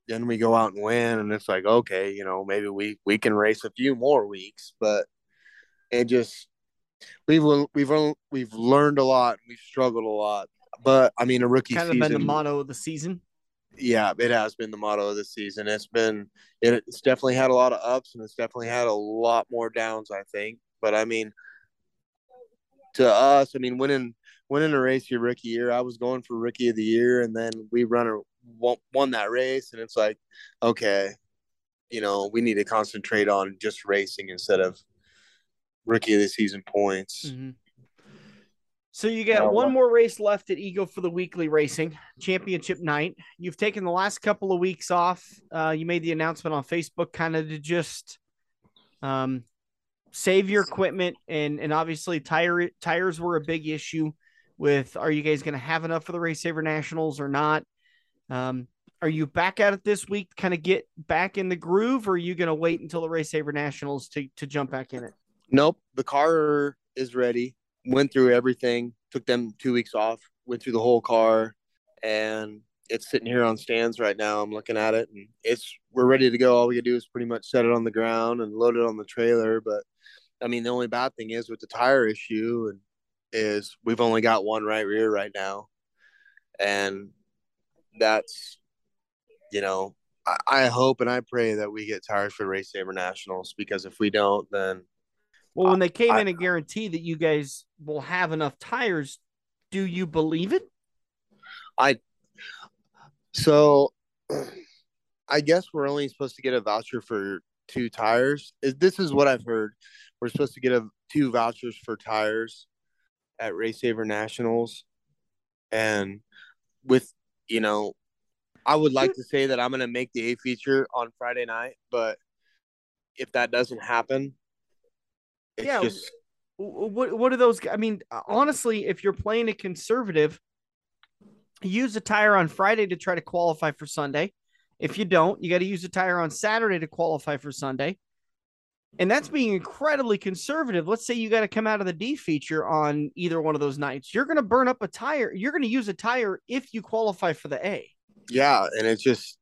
then we go out and win and it's like okay you know maybe we we can race a few more weeks but it just we've we've we've learned a lot we've struggled a lot but i mean a rookie Kind of season been the motto of the season. yeah, it has been the motto of the season. It's been it's definitely had a lot of ups and it's definitely had a lot more downs, I think. But I mean, to us, I mean, winning winning a race your rookie year, I was going for rookie of the year, and then we run a won, won that race, and it's like, okay, you know, we need to concentrate on just racing instead of rookie of the season points. Mm-hmm. So you got Uh, one more race left at Eagle for the weekly racing championship night. You've taken the last couple of weeks off. Uh, you made the announcement on Facebook, kind of to just um, save your equipment, and and obviously tire tires were a big issue. With are you guys going to have enough for the RaceSaver Nationals or not? Um, are you back at it this week, kind of get back in the groove, or are you going to wait until the RaceSaver Nationals to to jump back in it? Nope, the car is ready. Went through everything. Took them two weeks off. Went through the whole car, and it's sitting here on stands right now. I'm looking at it, and it's we're ready to go. All we gotta do is pretty much set it on the ground and load it on the trailer. But I mean, the only bad thing is with the tire issue, and is we've only got one right rear right now, and that's you know I, I hope and I pray that we get tires for RaceSaver Nationals because if we don't, then Well, when they came I- in and guaranteed that you guys will have enough tires, do you believe it? I so I guess we're only supposed to get a voucher for two tires. This is what I've heard. We're supposed to get a two vouchers for tires at RaceSaver Nationals. And with you know, I would like to say that I'm gonna make the A feature on Friday night, but if that doesn't happen, Yeah, just What what are those? I mean, uh, honestly, if you're playing a conservative, use a tire on Friday to try to qualify for Sunday. If you don't, you got to use a tire on Saturday to qualify for Sunday. And that's being incredibly conservative. Let's say you got to come out of the D feature on either one of those nights. You're going to burn up a tire. You're going to use a tire if you qualify for the A. yeah and it's just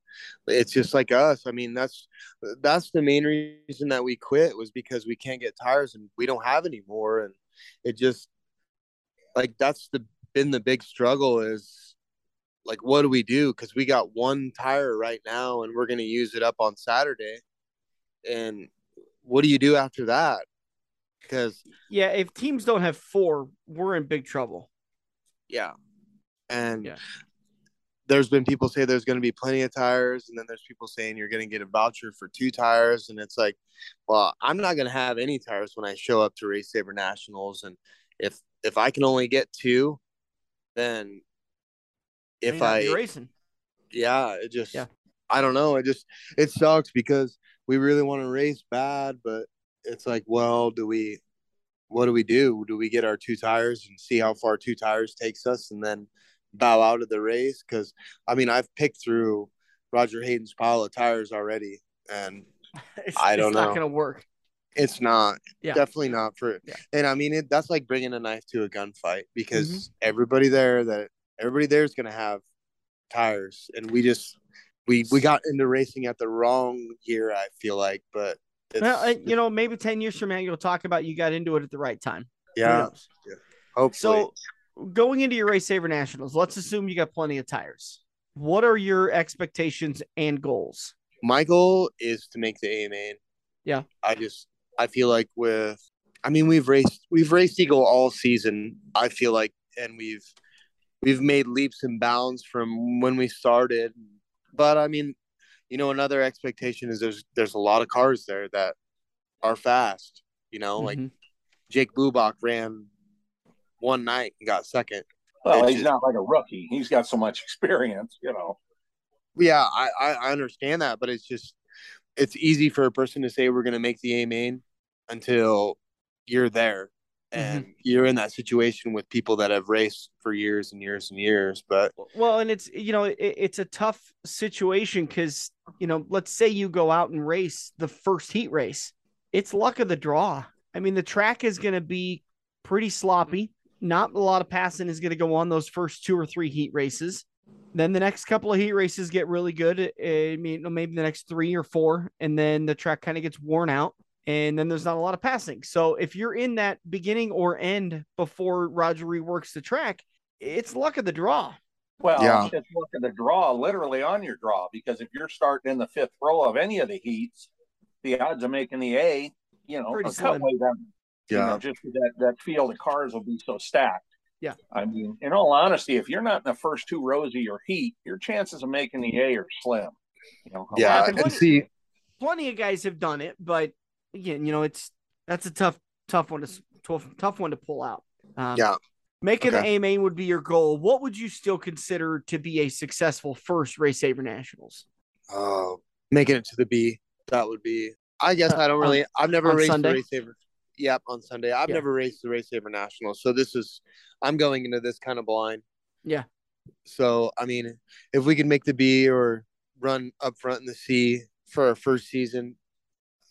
it's just like us i mean that's that's the main reason that we quit was because we can't get tires and we don't have any more and it just like that's the been the big struggle is like what do we do because we got one tire right now and we're going to use it up on saturday and what do you do after that because Yeah, if teams don't have four, we're in big trouble. yeah and Yeah. there's been people say there's going to be plenty of tires and then there's people saying you're going to get a voucher for two tires and it's like well i'm not going to have any tires when i show up to RaceSaver nationals and if if i can only get two then if May not be i racing. yeah it just Yeah. i don't know it just it sucks because we really want to race bad but it's like well do we what do we do do we get our two tires and see how far two tires takes us and then bow out of the race because i mean i've picked through roger hayden's pile of tires already and It's, I don't know. it's not going to work. it's not Yeah. definitely not for Yeah. and i mean it, that's like bringing a knife to a gunfight because Mm-hmm. everybody there that everybody there is going to have tires and we just we we got into racing at the wrong year i feel like but it's, Well, you know, maybe 10 years from now, you'll talk about you got into it at the right time. Who yeah hopefully So, going into your RaceSaver Nationals, let's assume you got plenty of tires. What are your expectations and goals? my goal is to make the a main Yeah. i just i feel like with i mean we've raced we've raced eagle all season i feel like and we've we've made leaps and bounds from when we started. But I mean, you know, another expectation is there's there's a lot of cars there that are fast. You know, mm-hmm. like Jake Bubak ran one night and got second. Well, he's just, not like a rookie. He's got so much experience, you know. Yeah, I, I understand that, but it's just it's easy for a person to say we're going to make the A main until you're there and mm-hmm. you're in that situation with people that have raced for years and years and years but well and it's you know it, it's a tough situation because you know let's say you go out and race the first heat race it's luck of the draw. I mean the track is going to be pretty sloppy. Not a lot of passing is going to go on those first two or three heat races. Then the next couple of heat races get really good. I mean maybe the next three or four and then the track kind of gets worn out and then there's not a lot of passing. So if you're in that beginning or end before Roger reworks the track, it's luck of the draw. Well, yeah. it's luck of the draw, literally on your draw, because if you're starting in the fifth row of any of the heats, the odds of making the A, you know, Pretty are cut way down. Yeah. You know, just that that field of cars will be so stacked. Yeah. I mean, in all honesty, if you're not in the first two rows of your heat, your chances of making the A are slim. You know, yeah, and see, plenty of guys have done it, but again, you know, it's that's a tough, tough one to tough, tough one to pull out. Um, yeah. Making okay. the A main would be your goal. What would you still consider to be a successful first RaceSaver Nationals? Uh, making it to the B. That would be. I guess uh, I don't really. I've never raced Sunday? the RaceSaver. Yep, on Sunday. I've yeah. never raced the RaceSaver Nationals, so this is. I'm going into this kind of blind. Yeah. So I mean, if we can make the B or run up front in the C for our first season,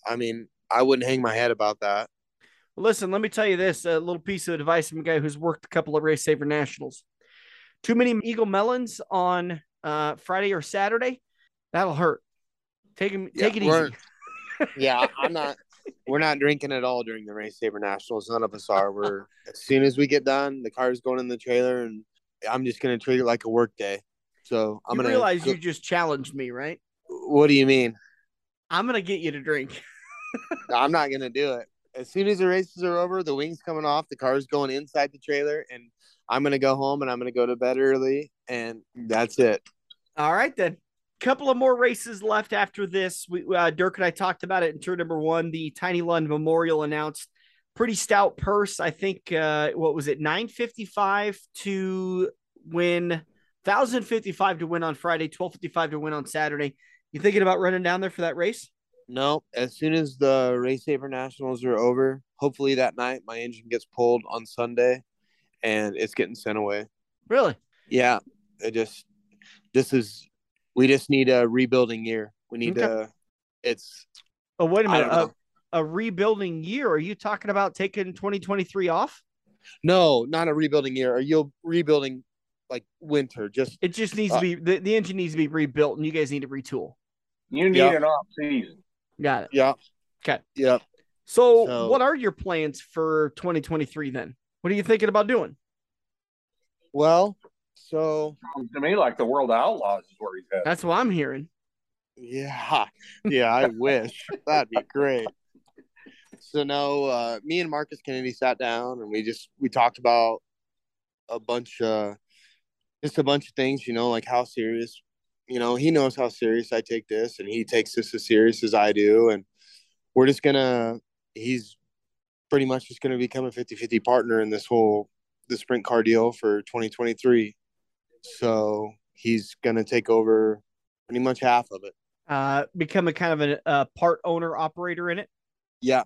I mean, I wouldn't hang my head about that. Listen, let me tell you this a little piece of advice from a guy who's worked a couple of RaceSaver nationals. Too many Eagle melons on uh, Friday or Saturday, that'll hurt. Take him, yeah, take it easy. yeah, I'm not. We're not drinking at all during the RaceSaver nationals. None of us are. We're as soon as we get done, the car's going in the trailer, and I'm just gonna treat it like a work day. So I'm you gonna realize go, you just challenged me, right? What do you mean? I'm gonna get you to drink. I'm not gonna do it. As soon as the races are over, the wings coming off, the car's going inside the trailer, and I'm gonna go home and I'm gonna go to bed early, and that's it. All right then. Couple of more races left after this. We uh, Dirk and I talked about it in turn number one. The Tiny Lund Memorial announced pretty stout purse. I think uh, what was it, nine fifty five to win, thousand fifty five to win on Friday, twelve fifty five to win on Saturday. You thinking about running down there for that race? No, as soon as the RaceSaver Nationals are over, hopefully that night my engine gets pulled on Sunday and it's getting sent away. Really? Yeah. It just this is we just need a rebuilding year. We need okay. to it's Oh wait a minute. A, a rebuilding year. Are you talking about taking 2023 off? No, not a rebuilding year. Are you rebuilding like winter? Just it just needs uh, to be the, the engine needs to be rebuilt and you guys need to retool. You need yep. an off season. Got it. Yeah. Okay. Yep. So, so, what are your plans for 2023 then? What are you thinking about doing? Well, so to me like the World Outlaws is where he's at. That's what I'm hearing. Yeah. Yeah, I wish. That'd be great. So no, uh, me and Marcus Kennedy sat down and we just we talked about a bunch uh just a bunch of things, you know, like how serious you know, he knows how serious I take this, and he takes this as serious as I do. And we're just gonna, he's pretty much just gonna become a 50 50 partner in this whole, the sprint car deal for 2023. So he's gonna take over pretty much half of it. Uh, become a kind of a, a part owner operator in it. Yeah.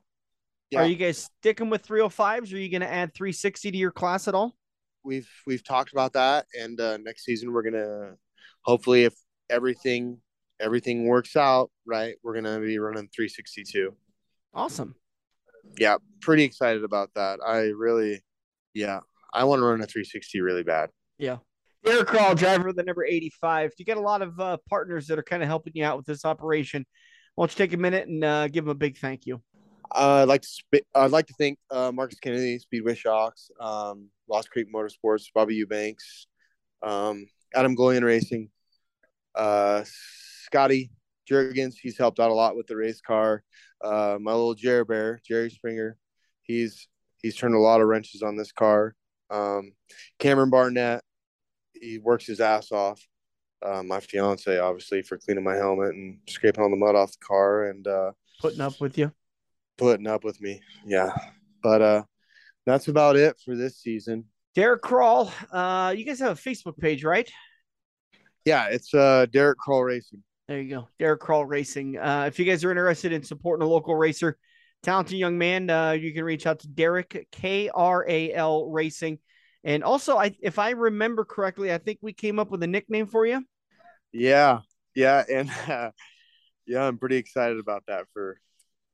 yeah. Are you guys sticking with 305s? Or are you going to add 360 to your class at all? We've we've talked about that, and uh, next season we're gonna hopefully, if everything everything works out right, we're gonna be running 362. Awesome. Yeah, pretty excited about that. I really, yeah, I want to run a 360 really bad. Yeah. Air Crawl, driver the number 85. You got a lot of uh, partners that are kind of helping you out with this operation. Why don't you take a minute and uh, give them a big thank you? Uh, I'd like to sp- I'd like to thank uh, Marcus Kennedy, Speedway Shocks, um, Lost Creek Motorsports, Bobby Eubanks, um, Adam Golian Racing, uh, Scotty Jurgens, he's helped out a lot with the race car. Uh, my little Jerry Bear, Jerry Springer, he's he's turned a lot of wrenches on this car. Um, Cameron Barnett, he works his ass off. Uh, my fiance, obviously, for cleaning my helmet and scraping all the mud off the car and uh, Putting up with you. putting up with me. Yeah, but uh, that's about it for this season. Derek Kral, uh, you guys have a Facebook page, right? Yeah, it's uh, Derek Kral Racing. There you go. Derek Kral Racing. Uh, if you guys are interested in supporting a local racer, talented young man, uh, you can reach out to Derek K R A L Racing. And also, I if I remember correctly, I think we came up with a nickname for you. Yeah, yeah, and uh, yeah, I'm pretty excited about that. For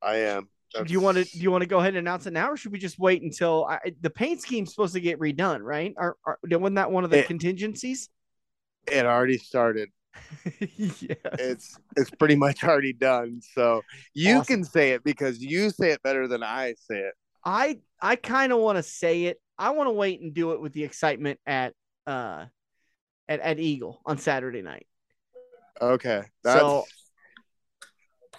I am. Do you want to do you want to go ahead and announce it now, or should we just wait until I, the paint scheme's supposed to get redone? Right? Are, are wasn't that one of the It- contingencies? It already started. yeah. It's it's pretty much already done. So you Awesome. can say it because you say it better than I say it. I I kind of want to say it. I want to wait and do it with the excitement at uh at, at Eagle on Saturday night. Okay, that's So,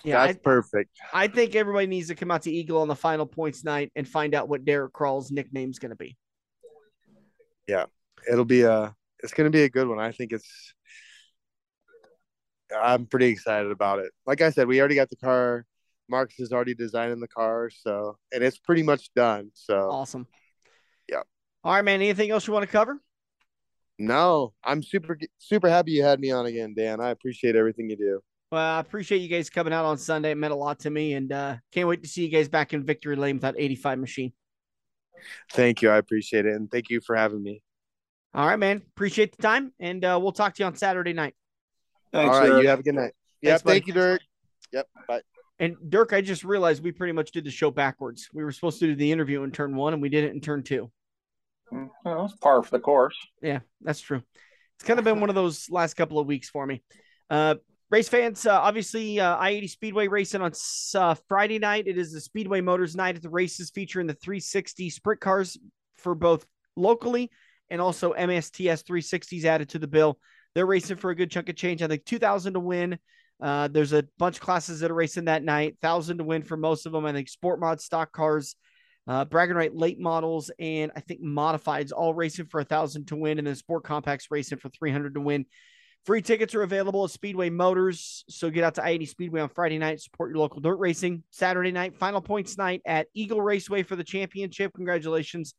Yeah, that's perfect. I, I think everybody needs to come out to Eagle on the final points night and find out what Derek Kral's nickname's going to be. Yeah. It'll be a it's gonna be a good one. I think it's. I'm pretty excited about it. Like I said, we already got the car. Marcus is already designing the car, so and it's pretty much done. So Awesome. Yeah. All right, man. Anything else you want to cover? no, I'm super super happy you had me on again, Dan. I appreciate everything you do. Well, I appreciate you guys coming out on Sunday. It meant a lot to me, and uh, can't wait to see you guys back in victory lane with that 85 machine. Thank you, I appreciate it, and thank you for having me. All right, man. Appreciate the time, and uh, we'll talk to you on Saturday night. Thanks, All right, Eric. you have a good night. Yeah, Thanks, thank you, Dirk. Yep, bye. And Dirk, I just realized we pretty much did the show backwards. We were supposed to do the interview in turn one, and we did it in turn two. Well, it's par for the course. Yeah, that's true. It's kind of been one of those last couple of weeks for me. Uh, race fans, uh, obviously, uh, I 80 Speedway racing on uh, Friday night. It is the Speedway Motors night at the races featuring the 360 sprint cars for both locally and also MSTS 360s added to the bill. They're racing for a good chunk of change. I think 2,000 to win. Uh, there's a bunch of classes that are racing that night. Thousand to win for most of them. I think sport mod stock cars, uh, brag and right late models, and I think modifieds all racing for a thousand to win, and then sport compacts racing for 300 to win. Free tickets are available at Speedway Motors. So get out to I 80 Speedway on Friday night, support your local dirt racing. Saturday night, final points night at Eagle Raceway for the championship. Congratulations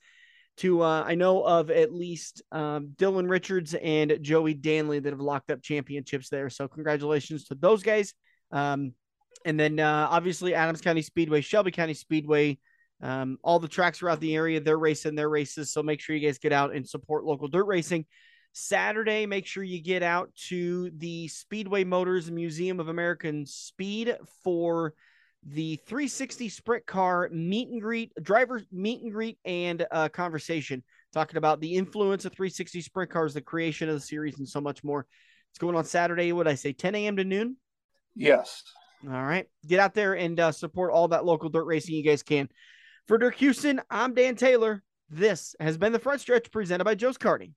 to, uh, I know of at least um, Dylan Richards and Joey Danley that have locked up championships there. So congratulations to those guys. Um, and then uh, obviously Adams County Speedway, Shelby County Speedway, um, all the tracks throughout the area, they're racing their races. So make sure you guys get out and support local dirt racing. Saturday, make sure you get out to the Speedway Motors Museum of American Speed for the 360 sprint car meet and greet, driver meet and greet, and uh, conversation talking about the influence of 360 sprint cars, the creation of the series, and so much more. It's going on Saturday. What I say, 10 a.m. to noon? Yes. All right. Get out there and uh, support all that local dirt racing you guys can. For Dirk Houston, I'm Dan Taylor. This has been the front stretch presented by Joe's Karting.